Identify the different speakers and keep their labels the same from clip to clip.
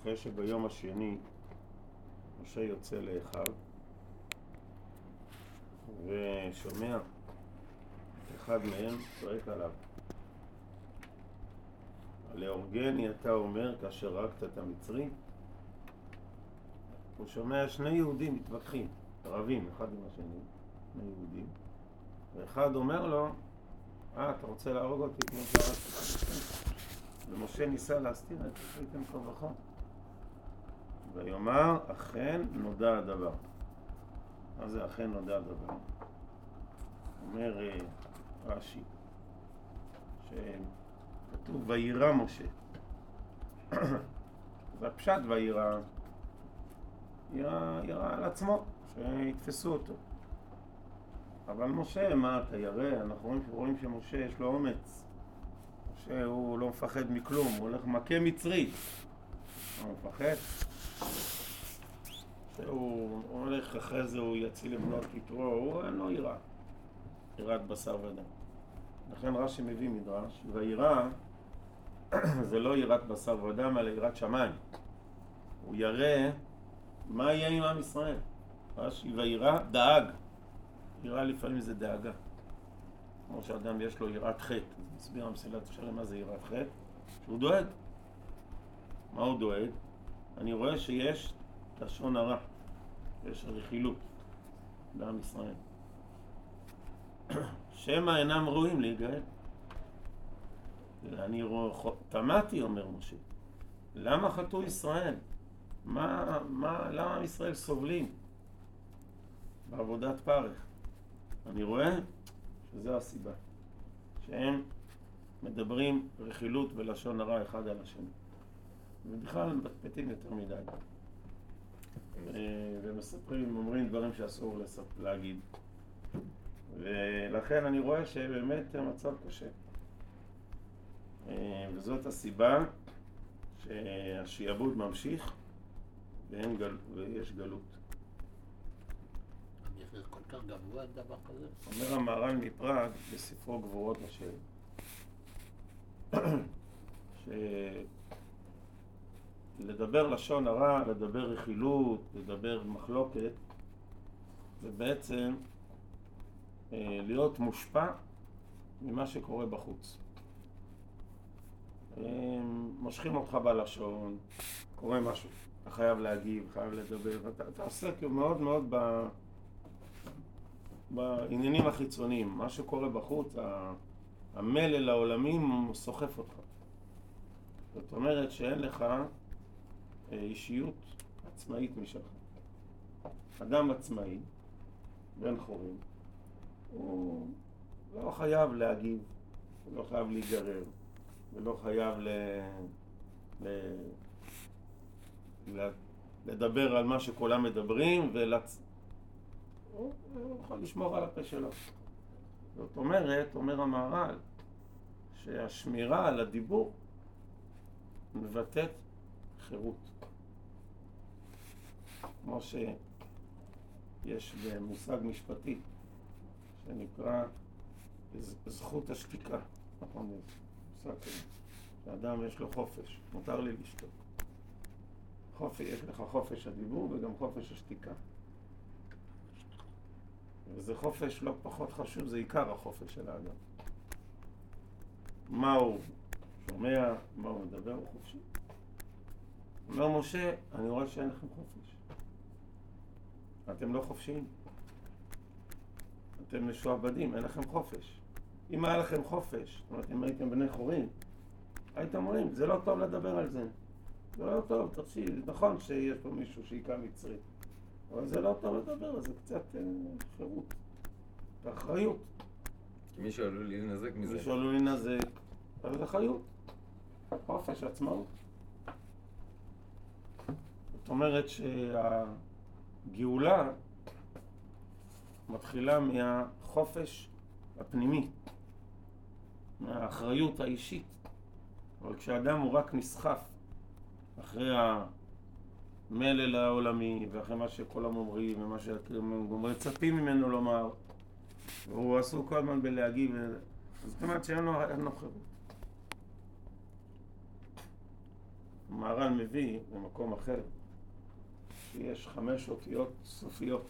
Speaker 1: אחרי שביום השני משה יוצא לאחיו ושומע אחד מהם צועק עליו להורגני אתה אומר כאשר הרגת את המצרי? הוא שומע שני יהודים מתווכחים, ערבים, אחד עם השני, שני יהודים, ואחד אומר לו, אה, אתה רוצה להרוג אותי כמו שהרגתי ומשה ניסה להסתיר את זה, הייתם כה וכה. ויאמר, אכן נודע הדבר. מה זה אכן נודע הדבר? אומר אה, רש"י, שכתוב וירא משה. והפשט וירא, ירא, על עצמו, שיתפסו אותו. אבל משה, מה אתה ירא? אנחנו רואים שמשה יש לו אומץ. משה הוא לא מפחד מכלום, הוא הולך מכה מצרי. הוא מפחד? שהוא הולך אחרי זה, הוא יציל את בנות יתרו, הוא אין לו יראה. יראת בשר ודם. לכן רש"י מביא מדרש, ויראה זה לא יראת בשר ודם, אלא יראת שמיים. הוא ירא מה יהיה עם עם ישראל. רש"י וירא דאג. יראה לפעמים זה דאגה. כמו שאדם יש לו יראת חטא. אז מסביר המסילת ישרים מה זה יראת חטא? שהוא דואג. מה הוא דואג? אני רואה שיש לשון הרע, יש רכילות בעם ישראל. שמא אינם ראויים להיגאל. אני תמהתי, אומר משה, למה חטאו ישראל? מה, מה, למה עם ישראל סובלים בעבודת פרך? אני רואה שזו הסיבה, שהם מדברים רכילות ולשון הרע אחד על השני. ובכלל מפטפטים יותר מדי. אה, ומספרים, אומרים דברים שאסור להגיד. ולכן אני רואה שבאמת המצב קשה. אה, וזאת הסיבה שהשיעבוד ממשיך גל... ויש גלות.
Speaker 2: זה כל כך גבוה דבר כזה?
Speaker 1: אומר המהר"ל מפראג בספרו גבורות השם, שלדבר לשון הרע, לדבר רכילות, לדבר מחלוקת, זה בעצם אה, להיות מושפע ממה שקורה בחוץ. מושכים אותך בלשון, קורה משהו, אתה חייב להגיב, חייב לדבר, אתה, אתה עוסק מאוד מאוד ב, בעניינים החיצוניים, מה שקורה בחוץ, המלל העולמי סוחף אותך. זאת אומרת שאין לך אה, אישיות עצמאית משלך. אדם עצמאי, בן חורים, הוא לא חייב להגיב, הוא לא חייב להיגרר, ולא חייב. ל... ל... לדבר על מה שכולם מדברים, ולצ... הוא יכול לשמור על הפה שלו. זאת אומרת, אומר המהר"ל, שהשמירה על הדיבור מבטאת חירות. כמו שיש במושג משפטי שנקרא זכות השתיקה, נכון? מושג כזה, שאדם יש לו חופש, מותר לי לשתוק. חופש, יש לך חופש הדיבור וגם חופש השתיקה. וזה חופש לא פחות חשוב, זה עיקר החופש של האדם. מה הוא שומע, מה הוא מדבר, הוא חופשי. אומר משה, אני רואה שאין לכם חופש. אתם לא חופשיים. אתם משועבדים, אין לכם חופש. אם היה לכם חופש, זאת אומרת, אם הייתם בני חורים, הייתם אומרים, זה לא טוב לדבר על זה. זה לא טוב, תקשיב, נכון שיש פה מישהו שהיכה מצרי, אבל זה לא לדבר על זה, קצת אה, חירות, אחריות.
Speaker 3: כי מישהו עלול להינזק מזה.
Speaker 1: מישהו עלול להינזק, אבל זה חיות, חופש, עצמאות. זאת אומרת שהגאולה מתחילה מהחופש הפנימי, מהאחריות האישית. אבל כשאדם הוא רק נסחף אחרי המלל העולמי ואחרי מה שכולם אומרים ומה שמצפים ממנו לומר והוא עסוק כל הזמן בלהגיב זאת אומרת שאין לו, חירות המהר"ל מביא במקום אחר, שיש חמש אותיות סופיות.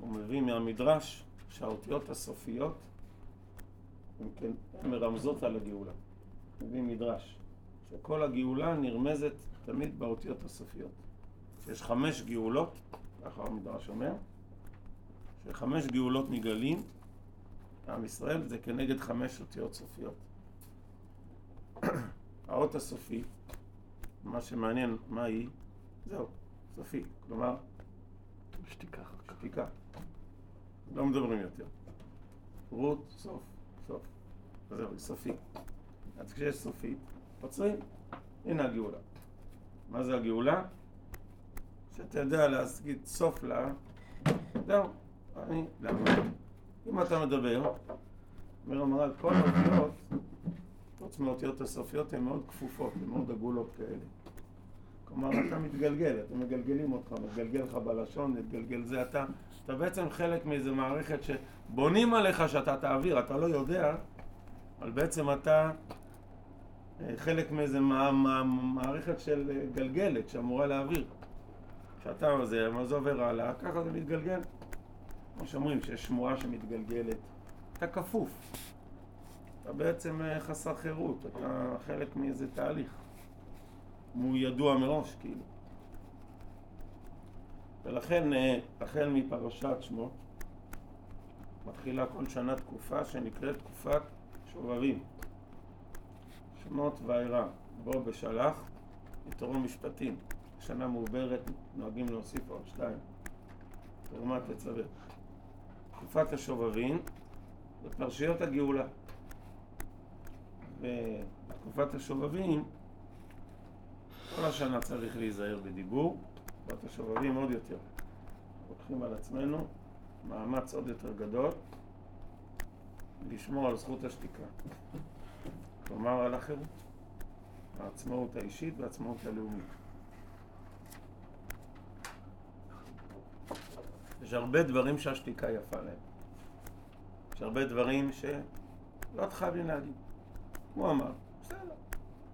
Speaker 1: הוא מביא מהמדרש שהאותיות הסופיות הן כן, מרמזות על הגאולה. מביא מדרש, שכל הגאולה נרמזת תמיד באותיות הסופיות. שיש חמש גאולות, ככה המדרש אומר, שחמש גאולות נגלים, עם ישראל זה כנגד חמש אותיות סופיות. האות הסופית, מה שמעניין, מה היא? זהו, סופי. כלומר,
Speaker 2: שתיקה.
Speaker 1: שתיקה. לא מדברים יותר. רות, סוף, סוף. זהו, היא סופית. אז כשיש סופית, עוצרים. הנה הגאולה. מה זה הגאולה? שאתה יודע להגיד סוף לה, זהו, אני, למה? אם אתה מדבר, אומר המר"ל, כל האותיות, חוץ מהאותיות הסופיות, הן מאוד כפופות, הן מאוד עגולות כאלה. כלומר, אתה מתגלגל, אתם מגלגלים אותך, מתגלגל לך בלשון, מתגלגל זה אתה. אתה בעצם חלק מאיזה מערכת שבונים עליך שאתה תעביר, אתה לא יודע, אבל בעצם אתה חלק מאיזה מע- מע- מערכת של אה, גלגלת שאמורה להעביר. כשאתה זה, מה זה עובר הלאה, ככה זה מתגלגל. כמו שאומרים, שיש שמועה שמתגלגלת, אתה כפוף. אתה בעצם אה, חסר חירות, אתה חלק מאיזה תהליך. הוא ידוע מראש, כאילו. ולכן, אה, החל מפרשת שמות, מתחילה כל שנה תקופה שנקראת תקופת שובבים. שמות ואירע, בו בשלח, יתרו משפטים. שנה מעוברת, נוהגים להוסיף עוד שתיים. תרומת תצווה. תקופת השובבים ופרשיות הגאולה. בתקופת השובבים כל השנה צריך להיזהר בדיבור, תקופת השובבים עוד יותר. לוקחים על עצמנו מאמץ עוד יותר גדול לשמור על זכות השתיקה. כלומר על החירות, העצמאות האישית והעצמאות הלאומית. יש הרבה דברים שהשתיקה יפה להם. יש הרבה דברים שלא חייבים להגיד. הוא אמר, בסדר.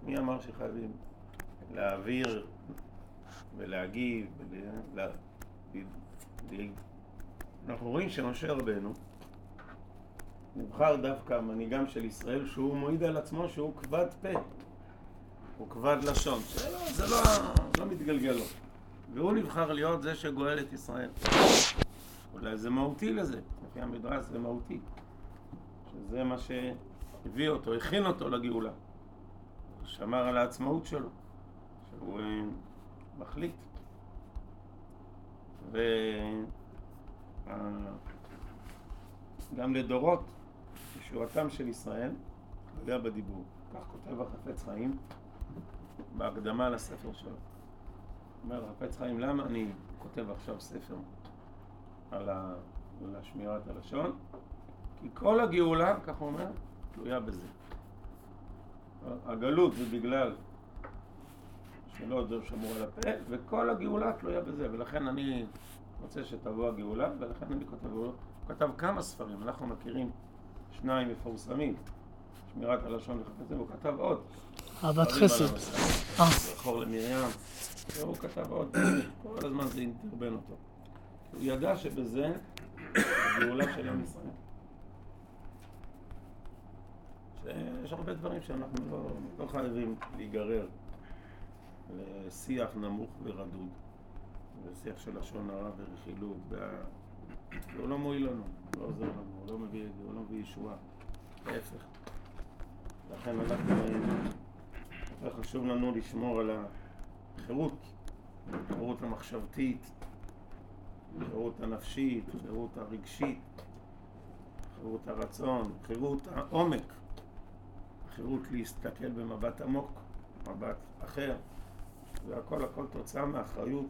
Speaker 1: מי אמר שחייבים להעביר ולהגיב? ול... לה... ל... אנחנו רואים שמשה רבנו נבחר דווקא מנהיגם של ישראל שהוא מועיד על עצמו שהוא כבד פה, הוא כבד לשון, זה לא, זה לא, לא מתגלגל לו. והוא נבחר להיות זה שגואל את ישראל. אולי זה מהותי לזה, לפי המדרש זה מהותי. שזה מה שהביא אותו, הכין אותו לגאולה. הוא שמר על העצמאות שלו, שהוא אה, מחליט. וגם לדורות, ישועתם של ישראל, היה בדיבור. כך כותב החפץ חיים בהקדמה לספר שלו. אומר החפץ חיים, למה אני כותב עכשיו ספר על, ה... השמירת הלשון? כי כל הגאולה, כך הוא אומר, תלויה בזה. הגלות זה בגלל שלא עוד שמור על הפה, וכל הגאולה תלויה בזה, ולכן אני רוצה שתבוא הגאולה, ולכן אני כותב, הוא כתב כמה ספרים, אנחנו מכירים שניים מפורסמים, שמירת הלשון וחפצים, הוא כתב עוד.
Speaker 4: אהבת חסד. אה.
Speaker 1: זכור למרים, והוא כתב עוד, כל הזמן זה דרבן אותו. הוא ידע שבזה הגאולה של עם ישראל. שיש הרבה דברים שאנחנו לא, לא חייבים להיגרר לשיח נמוך ורדוד, ושיח של לשון הרע ורכילות, וה... הוא לא מועיל לנו, לא עוזר לנו, הוא לא מביא, הוא לא מביא ישועה, להפך. לכן אנחנו, יותר חשוב לנו לשמור על החירות, החירות המחשבתית, החירות הנפשית, החירות הרגשית, חירות הרצון, חירות העומק, חירות להסתכל במבט עמוק, מבט אחר, והכל הכל תוצאה מאחריות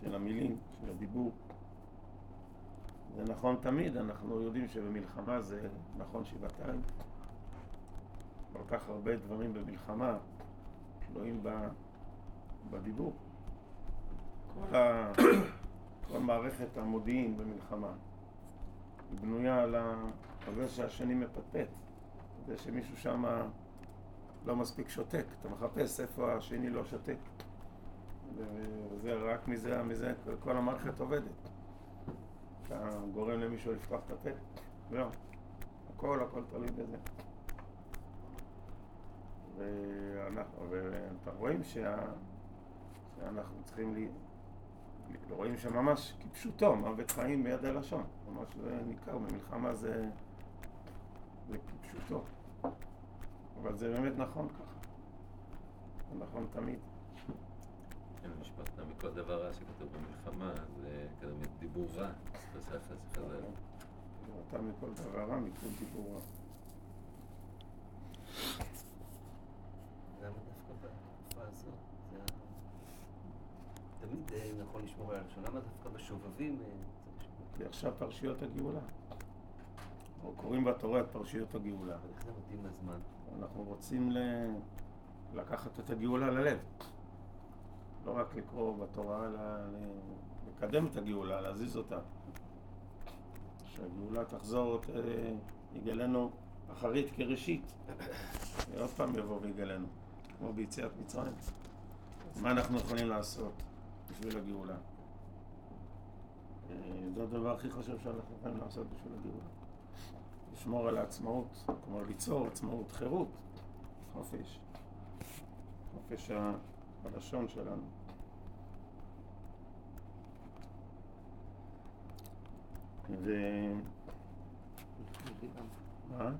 Speaker 1: של המילים, של הדיבור. זה נכון תמיד, אנחנו יודעים שבמלחמה זה נכון שבעתיים. כל כך הרבה דברים במלחמה תלויים בדיבור. כל, ה... כל מערכת המודיעין במלחמה היא בנויה על זה שהשני מפטפט, זה שמישהו שם לא מספיק שותק, אתה מחפש איפה השני לא שותק. וזה רק מזה, מזה כל המערכת עובדת. אתה גורם למישהו לפתוח את הפה, זהו. הכל, הכל תלוי בזה. ואנחנו, ואתה רואים שה, שאנחנו צריכים, לי, רואים שממש כפשוטו, מוות חיים ביד הלשון. ממש זה ניכר, במלחמה זה, זה כפשוטו. אבל זה באמת נכון ככה. זה נכון תמיד.
Speaker 3: כן, משפט מכל דבר רע שכתוב במלחמה, זה כזה דיבור רע, בספר חז"ל.
Speaker 1: אתה מכל דבר רע, מכל דיבור רע.
Speaker 4: למה דווקא בתקופה הזאת? תמיד אה, נכון לשמור על הלשון. למה דווקא בשובבים אה?
Speaker 1: כי עכשיו פרשיות הגאולה. או קוראים בתורה את פרשיות הגאולה.
Speaker 4: אבל איך זה מתאים לזמן?
Speaker 1: אנחנו רוצים. לקחת את הגאולה ללב. לא רק לקרוא בתורה, אלא לקדם את הגאולה, להזיז אותה. שהגאולה תחזור, ת- יגלנו אחרית כראשית. ועוד פעם יבוא ויגלנו, כמו ביציאת מצרים. מה אנחנו יכולים לעשות בשביל הגאולה? אה, זה הדבר הכי חשוב שאנחנו יכולים לעשות בשביל הגאולה. לשמור על העצמאות, כלומר ליצור עצמאות, חירות, חופש. חופש ה- הלשון שלנו. ו...
Speaker 2: מרים,
Speaker 1: מה?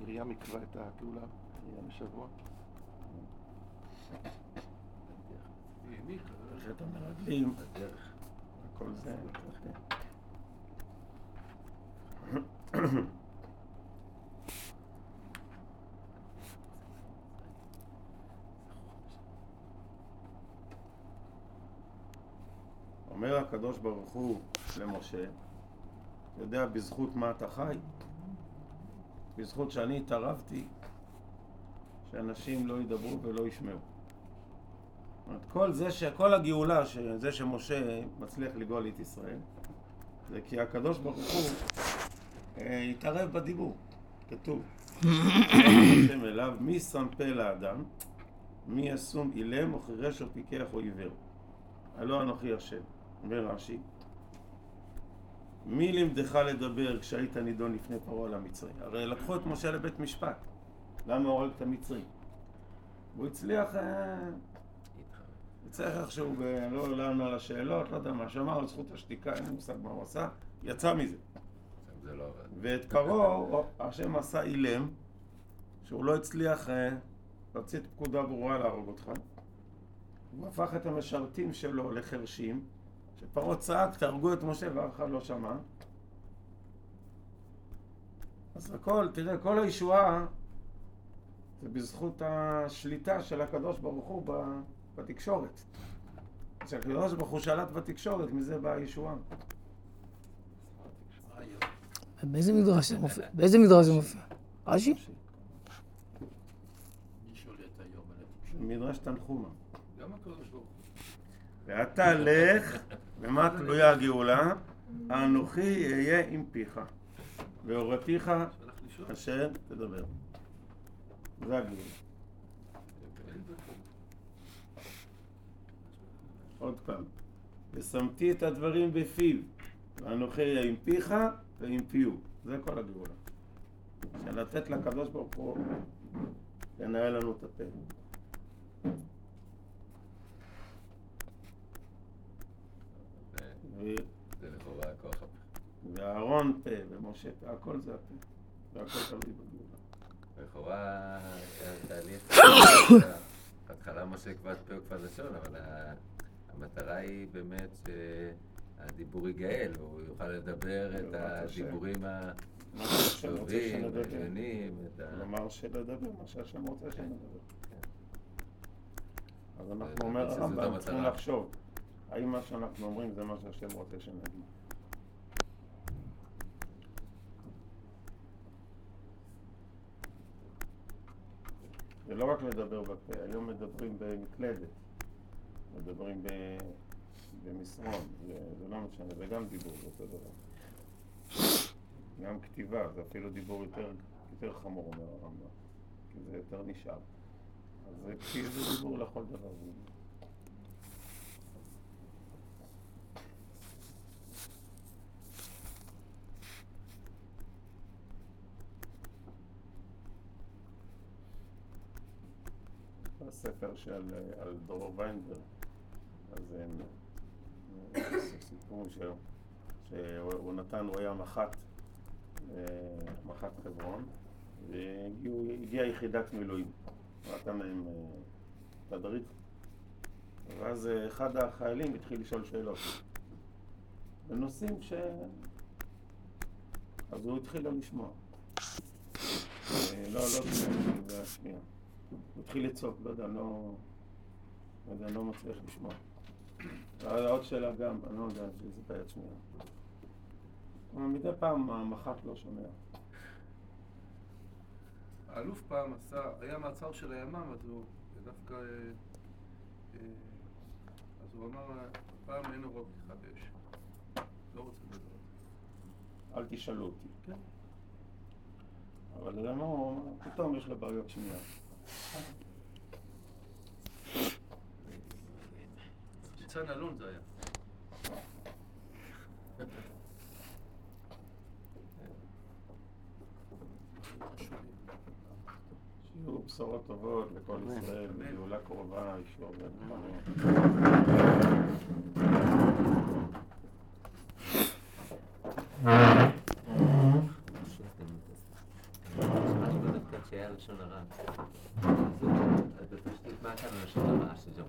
Speaker 2: מרים עיכבה את הגאולה בשבוע. הניחה.
Speaker 1: חטא המרגלים,
Speaker 3: הדרך.
Speaker 1: הכל זה. אומר הקדוש ברוך הוא למשה, יודע בזכות מה אתה חי? בזכות שאני התערבתי שאנשים לא ידברו ולא ישמעו. כל זה, ש- כל הגאולה, ש- זה שמשה מצליח לגאול את ישראל, זה כי הקדוש ברוך הוא אה, התערב בדיבור, כתוב. אליו, מי שם פה לאדם, מי ישום אילם או חירש או פיקח או עיוור. הלא אנוכי השם. אומר רש"י, מי לימדך לדבר כשהיית נידון לפני פרעה למצרי? הרי לקחו את משה לבית משפט. למה הוא הורג את המצרי? והוא הצליח, אה, הצליח איכשהו, לא לענות על השאלות, לא יודע מה, שמר על זכות השתיקה, אין לי מושג מה הוא עשה, יצא מזה.
Speaker 3: זה לא.
Speaker 1: ואת פרעה, השם עשה אילם, שהוא לא הצליח אה, להוציא את פקודה ברורה להרוג אותך. הוא הפך את המשרתים שלו לחרשים, שפרעה צעק, תהרגו את משה, ואף אחד לא שמע. אז הכל, תראה, כל הישועה זה בזכות השליטה של הקדוש ברוך הוא בתקשורת. כשהקדוש ברוך הוא שלט בתקשורת, מזה באה הישועה.
Speaker 5: באיזה מדרש זה מופיע? באיזה מדרש זה מופיע? רש"י?
Speaker 1: מדרש תנחומה. ואתה לך, במה תלויה הגאולה? אנוכי אהיה עם פיך, והורתיך. אשר תדבר. זה הגאולה. עוד פעם. ושמתי את הדברים בפיו, ואנוכי אהיה עם פיך ועם פיו. זה כל הגאולה. שלתת לקדוש ברוך הוא לנהל לנו את הפה.
Speaker 3: זה-
Speaker 1: ו-
Speaker 3: זה לכאורה הכוח הפה.
Speaker 1: ואהרון פה, ומשה פה, הכל זה הפה. והכל תלוי בגאולה.
Speaker 3: לכאורה התהליך, בהתחלה משה כבד פה וכבד לשון, אבל ה- המטרה היא באמת שהדיבור ייגאל, הוא יוכל לדבר את. הדיבורים הטובים,
Speaker 1: שנדבר.
Speaker 3: העליונים, את ה...
Speaker 1: כלומר שלדבר, מה שהשם רוצה שנדבר. אז אנחנו
Speaker 3: זה-
Speaker 1: אומר
Speaker 3: זה- זאת
Speaker 1: הרמב"ם. צריכים לחשוב, האם מה שאנחנו אומרים זה מה שהשם רוצה שנגיד. זה לא רק לדבר בפה, היום מדברים במקלדת, מדברים ב- במסרון, זה, זה לא משנה, זה גם דיבור, זה אותו דבר. גם כתיבה, זה אפילו דיבור יותר, יותר חמור, אומר הרמב"ם, כי זה יותר נשאר. אז זה זה דיבור לכל דבר. הספר של על דרור ויינברג, אז הם אה, סיפרו שהוא, שהוא נתן, הוא היה מח"ט, אה, מח"ט חברון, והגיעה יחידת מילואים, להם אה, תדריך, ואז אחד החיילים התחיל לשאול שאלות בנושאים ש... אז הוא התחיל לא לשמוע. לא, לא, זה השנייה. הוא התחיל לצעוק, לא יודע, לא... לא יודע, לא מצליח לשמוע. עוד שאלה גם, אני לא יודע, זה ביד שנייה. מדי פעם המח"ט לא שומע.
Speaker 6: האלוף פעם עשה, היה מעצר של הימ"מ, אז הוא דווקא... אה, אה, אז הוא אמר, הפעם אין הוראות פתיחה באש. לא רוצה לדבר.
Speaker 1: אל תשאלו אותי.
Speaker 6: כן.
Speaker 1: אבל אתה יודע מה הוא אמר? פתאום יש לו בעיות שמיעה.
Speaker 6: ניצן אלון זה היה.
Speaker 1: שיהיו בשורות טובות לכל. ישראל,
Speaker 6: אמן.
Speaker 1: גאולה קרובה, ישור.